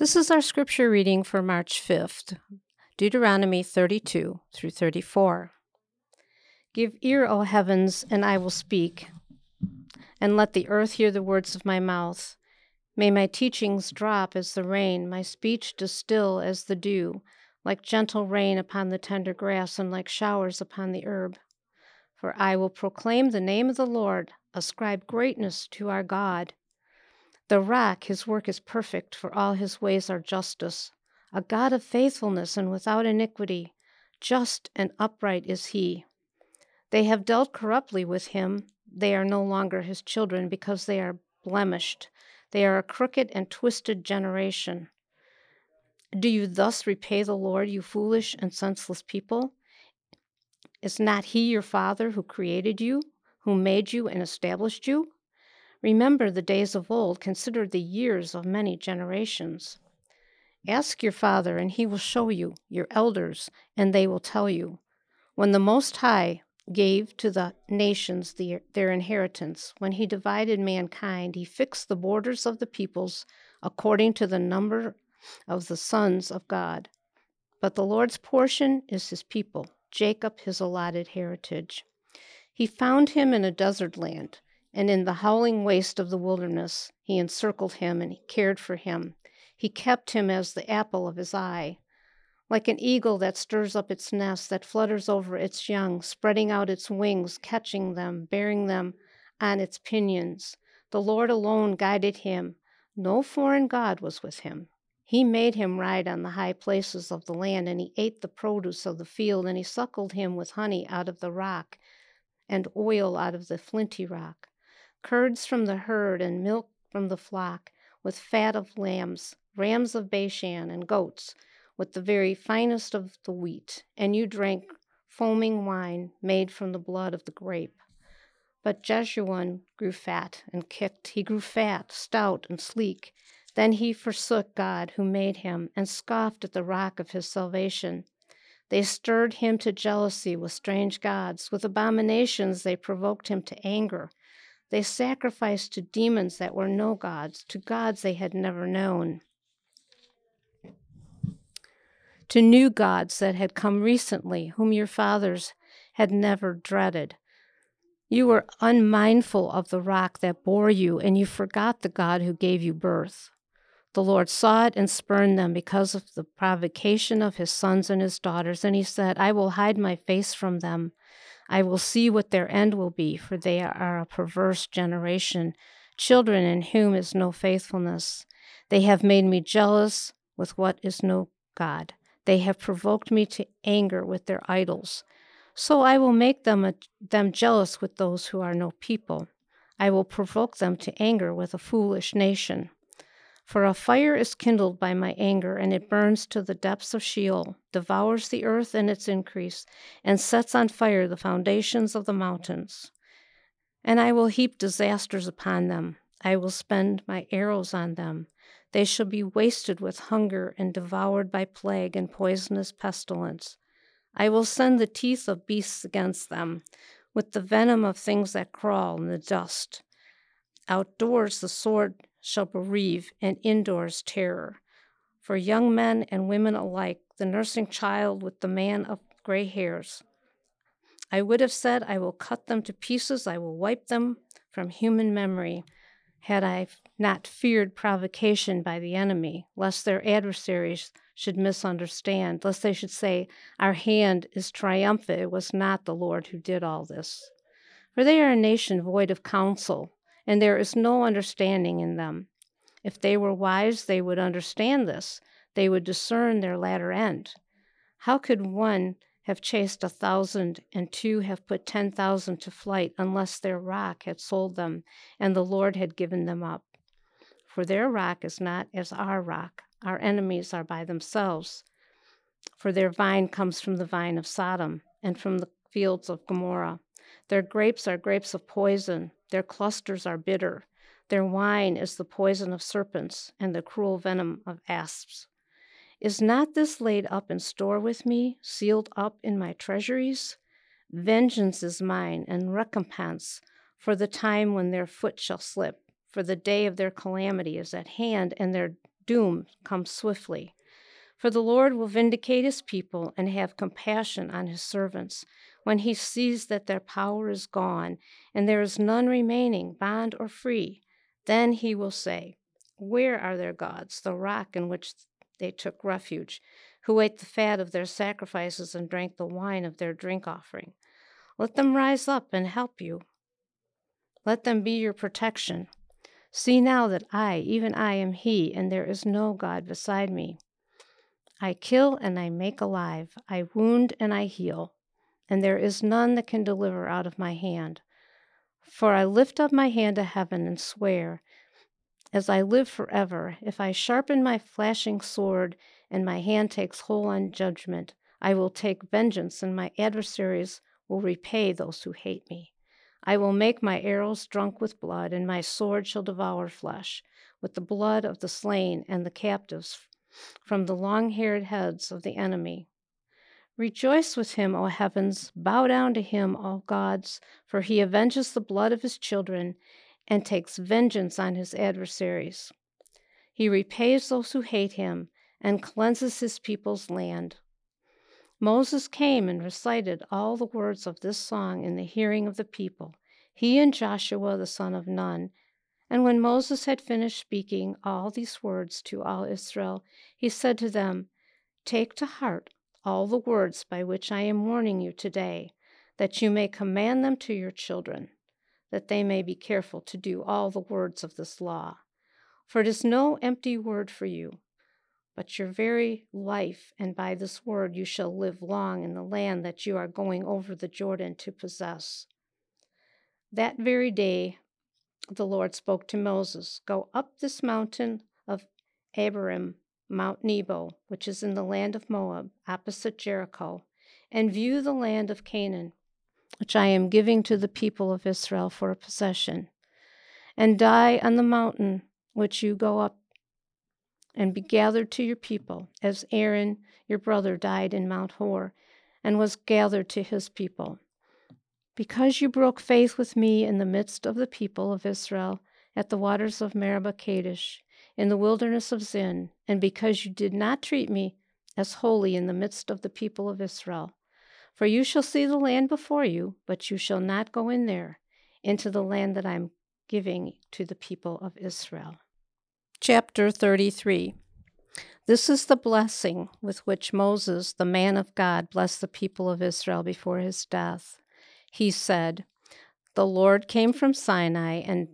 This is our scripture reading for March 5th, Deuteronomy 32 through 34. Give ear, O heavens, and I will speak, and let the earth hear the words of my mouth. May my teachings drop as the rain, my speech distill as the dew, like gentle rain upon the tender grass and like showers upon the herb. For I will proclaim the name of the Lord, ascribe greatness to our God. The rock, his work is perfect, for all his ways are justice. A God of faithfulness and without iniquity, just and upright is he. They have dealt corruptly with him. They are no longer his children because they are blemished. They are a crooked and twisted generation. Do you thus repay the Lord, you foolish and senseless people? Is not he your father who created you, who made you and established you? Remember the days of old, consider the years of many generations. Ask your father, and he will show you, your elders, and they will tell you. When the Most High gave to the nations the, their inheritance, when he divided mankind, he fixed the borders of the peoples according to the number of the sons of God. But the Lord's portion is his people, Jacob his allotted heritage. He found him in a desert land and in the howling waste of the wilderness, he encircled him and he cared for him. He kept him as the apple of his eye. Like an eagle that stirs up its nest, that flutters over its young, spreading out its wings, catching them, bearing them on its pinions. The Lord alone guided him. No foreign God was with him. He made him ride on the high places of the land, and he ate the produce of the field, and he suckled him with honey out of the rock and oil out of the flinty rock curds from the herd and milk from the flock, with fat of lambs, rams of Bashan, and goats, with the very finest of the wheat, and you drank foaming wine made from the blood of the grape. But Jeshurun grew fat and kicked. He grew fat, stout, and sleek. Then he forsook God who made him and scoffed at the rock of his salvation. They stirred him to jealousy with strange gods. With abominations they provoked him to anger. They sacrificed to demons that were no gods, to gods they had never known, to new gods that had come recently, whom your fathers had never dreaded. You were unmindful of the rock that bore you, and you forgot the God who gave you birth. The Lord saw it and spurned them because of the provocation of his sons and his daughters, and he said, I will hide my face from them I will see what their end will be, for they are a perverse generation, children in whom is no faithfulness. They have made me jealous with what is no God. They have provoked me to anger with their idols. So I will make them, a, them jealous with those who are no people. I will provoke them to anger with a foolish nation. For a fire is kindled by my anger, and it burns to the depths of Sheol, devours the earth and its increase, and sets on fire the foundations of the mountains. And I will heap disasters upon them. I will spend my arrows on them. They shall be wasted with hunger and devoured by plague and poisonous pestilence. I will send the teeth of beasts against them, with the venom of things that crawl in the dust. Outdoors the sword shall bereave, and indoors terror. For young men and women alike, the nursing child with the man of gray hairs. I would have said, I will cut them to pieces, I will wipe them from human memory, had I not feared provocation by the enemy, lest their adversaries should misunderstand, lest they should say, Our hand is triumphant, it was not the Lord who did all this. For they are a nation void of counsel and there is no understanding in them. If they were wise, they would understand this. They would discern their latter end. How could one have chased a thousand and two have put ten thousand to flight unless their rock had sold them and the Lord had given them up? For their rock is not as our rock. Our enemies are by themselves. For their vine comes from the vine of Sodom and from the fields of Gomorrah. Their grapes are grapes of poison. Their clusters are bitter. Their wine is the poison of serpents and the cruel venom of asps. Is not this laid up in store with me, sealed up in my treasuries? Vengeance is mine and recompense for the time when their foot shall slip, for the day of their calamity is at hand, and their doom comes swiftly. For the Lord will vindicate his people and have compassion on his servants when he sees that their power is gone and there is none remaining, bond or free. Then he will say, Where are their gods, the rock in which they took refuge, who ate the fat of their sacrifices and drank the wine of their drink offering? Let them rise up and help you. Let them be your protection. See now that I, even I, am He, and there is no God beside me. I kill and I make alive, I wound and I heal, and there is none that can deliver out of my hand. For I lift up my hand to heaven and swear, as I live forever, if I sharpen my flashing sword and my hand takes hold on judgment, I will take vengeance, and my adversaries will repay those who hate me. I will make my arrows drunk with blood, and my sword shall devour flesh, with the blood of the slain and the captives from the long haired heads of the enemy. Rejoice with him, O heavens, bow down to him, O gods, for he avenges the blood of his children and takes vengeance on his adversaries. He repays those who hate him and cleanses his people's land. Moses came and recited all the words of this song in the hearing of the people, he and Joshua the son of Nun, and when Moses had finished speaking all these words to all Israel, he said to them, Take to heart all the words by which I am warning you today, that you may command them to your children, that they may be careful to do all the words of this law. For it is no empty word for you, but your very life, and by this word you shall live long in the land that you are going over the Jordan to possess. That very day the Lord spoke to Moses Go up this mountain of Abarim, Mount Nebo, which is in the land of Moab, opposite Jericho, and view the land of Canaan, which I am giving to the people of Israel for a possession, and die on the mountain which you go up and be gathered to your people, as Aaron your brother died in Mount Hor and was gathered to his people. Because you broke faith with me in the midst of the people of Israel at the waters of Meribah Kadesh, in the wilderness of Zin, and because you did not treat me as holy in the midst of the people of Israel. For you shall see the land before you, but you shall not go in there, into the land that I am giving to the people of Israel. Chapter 33 This is the blessing with which Moses, the man of God, blessed the people of Israel before his death he said, The Lord came from Sinai and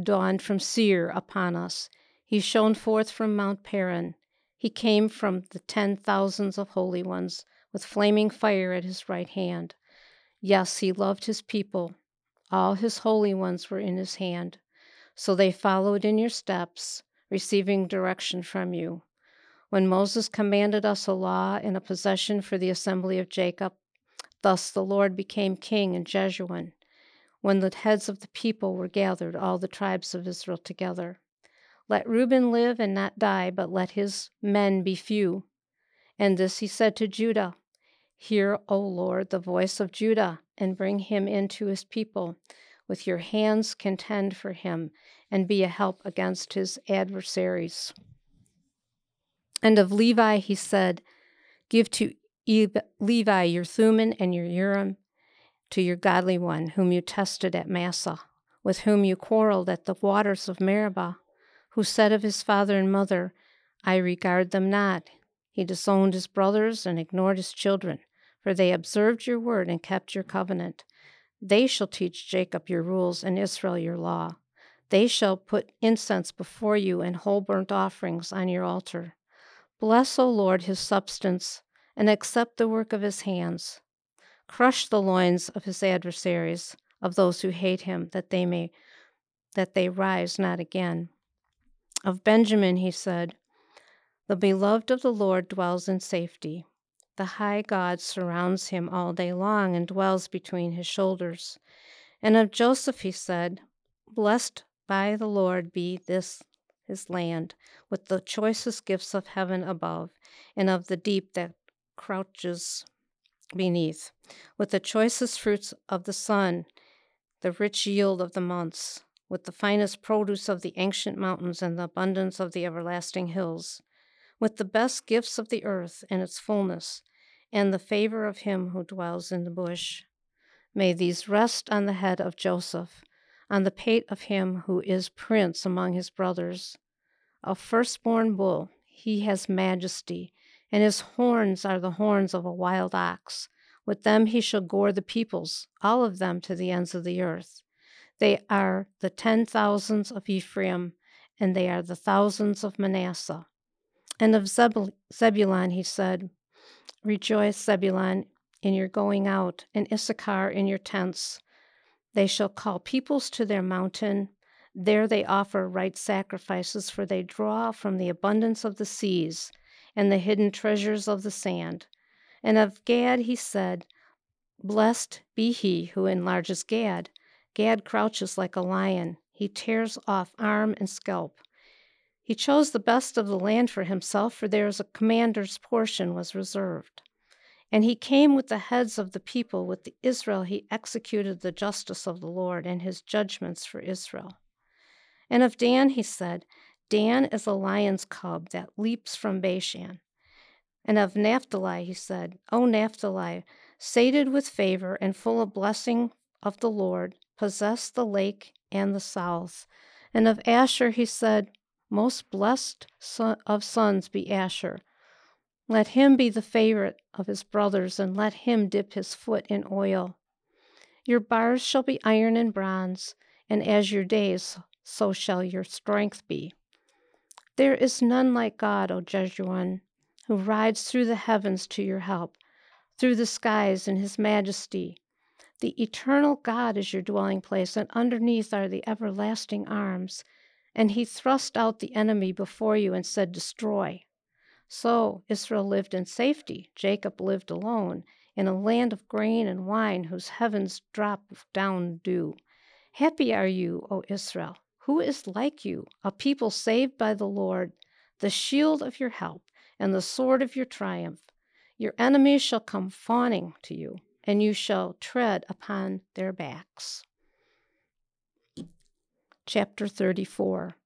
dawned from Seir upon us. He shone forth from Mount Paran. He came from the ten thousands of holy ones with flaming fire at his right hand. Yes, he loved his people. All his holy ones were in his hand. So they followed in your steps, receiving direction from you. When Moses commanded us a law and a possession for the assembly of Jacob, Thus the Lord became king in Jeshurun, when the heads of the people were gathered, all the tribes of Israel together. Let Reuben live and not die, but let his men be few. And this he said to Judah Hear, O Lord, the voice of Judah, and bring him into his people. With your hands contend for him, and be a help against his adversaries. And of Levi he said, Give to Levi, your Thummim and your Urim, to your godly one, whom you tested at Massah, with whom you quarreled at the waters of Meribah, who said of his father and mother, I regard them not. He disowned his brothers and ignored his children, for they observed your word and kept your covenant. They shall teach Jacob your rules and Israel your law. They shall put incense before you and whole burnt offerings on your altar. Bless, O Lord, his substance and accept the work of his hands. Crush the loins of his adversaries, of those who hate him, that they may that they rise not again. Of Benjamin he said, The beloved of the Lord dwells in safety. The high God surrounds him all day long and dwells between his shoulders. And of Joseph he said, Blessed by the Lord be this his land, with the choicest gifts of heaven above, and of the deep that crouches beneath, with the choicest fruits of the sun, the rich yield of the months, with the finest produce of the ancient mountains and the abundance of the everlasting hills, with the best gifts of the earth and its fullness, and the favor of him who dwells in the bush. May these rest on the head of Joseph, on the pate of him who is prince among his brothers. A firstborn bull, he has majesty, and his horns are the horns of a wild ox. With them he shall gore the peoples, all of them to the ends of the earth. They are the ten thousands of Ephraim, and they are the thousands of Manasseh. And of Zebulun he said, Rejoice, Zebulun, in your going out, and Issachar in your tents. They shall call peoples to their mountain. There they offer right sacrifices, for they draw from the abundance of the seas and the hidden treasures of the sand. And of Gad he said, Blessed be he who enlarges Gad. Gad crouches like a lion. He tears off arm and scalp. He chose the best of the land for himself, for there is a commander's portion was reserved. And he came with the heads of the people, with the Israel he executed the justice of the Lord and his judgments for Israel. And of Dan he said, Dan is a lion's cub that leaps from Bashan. And of Naphtali he said, O Naphtali, sated with favor and full of blessing of the Lord, possess the lake and the south. And of Asher he said, Most blessed son of sons be Asher let him be the favorite of his brothers, and let him dip his foot in oil. Your bars shall be iron and bronze, and as your days, so shall your strength be. There is none like God, O Jeshurun, who rides through the heavens to your help, through the skies in his majesty. The eternal God is your dwelling place, and underneath are the everlasting arms. And he thrust out the enemy before you and said, Destroy. So Israel lived in safety. Jacob lived alone in a land of grain and wine whose heavens drop down dew. Happy are you, O Israel. Who is like you, a people saved by the Lord, the shield of your help and the sword of your triumph? Your enemies shall come fawning to you, and you shall tread upon their backs. Chapter 34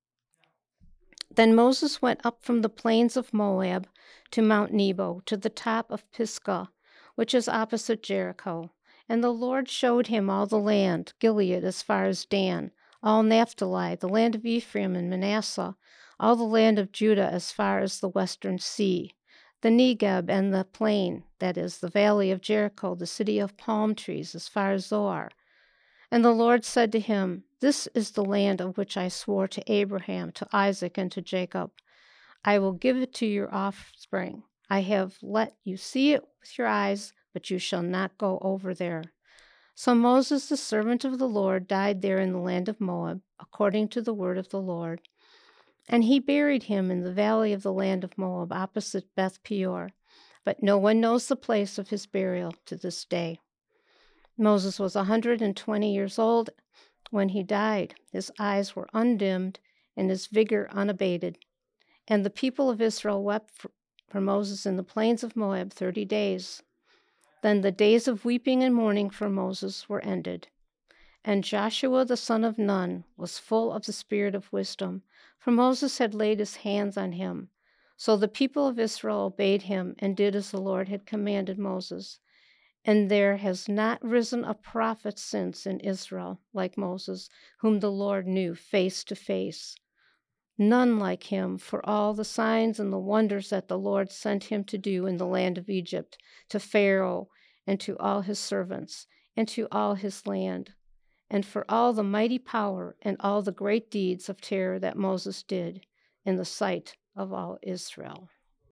then Moses went up from the plains of Moab to Mount Nebo, to the top of Pisgah, which is opposite Jericho. And the Lord showed him all the land, Gilead as far as Dan, all Naphtali, the land of Ephraim and Manasseh, all the land of Judah as far as the western sea, the Negeb and the plain, that is, the valley of Jericho, the city of palm trees, as far as Zoar. And the Lord said to him, this is the land of which I swore to Abraham, to Isaac, and to Jacob. I will give it to your offspring. I have let you see it with your eyes, but you shall not go over there. So Moses, the servant of the Lord, died there in the land of Moab, according to the word of the Lord. And he buried him in the valley of the land of Moab, opposite Beth Peor. But no one knows the place of his burial to this day. Moses was a hundred and twenty years old when he died, his eyes were undimmed and his vigor unabated. And the people of Israel wept for, for Moses in the plains of Moab thirty days. Then the days of weeping and mourning for Moses were ended. And Joshua the son of Nun was full of the spirit of wisdom, for Moses had laid his hands on him. So the people of Israel obeyed him and did as the Lord had commanded Moses. And there has not risen a prophet since in Israel like Moses, whom the Lord knew face to face. None like him for all the signs and the wonders that the Lord sent him to do in the land of Egypt, to Pharaoh and to all his servants, and to all his land, and for all the mighty power and all the great deeds of terror that Moses did in the sight of all Israel.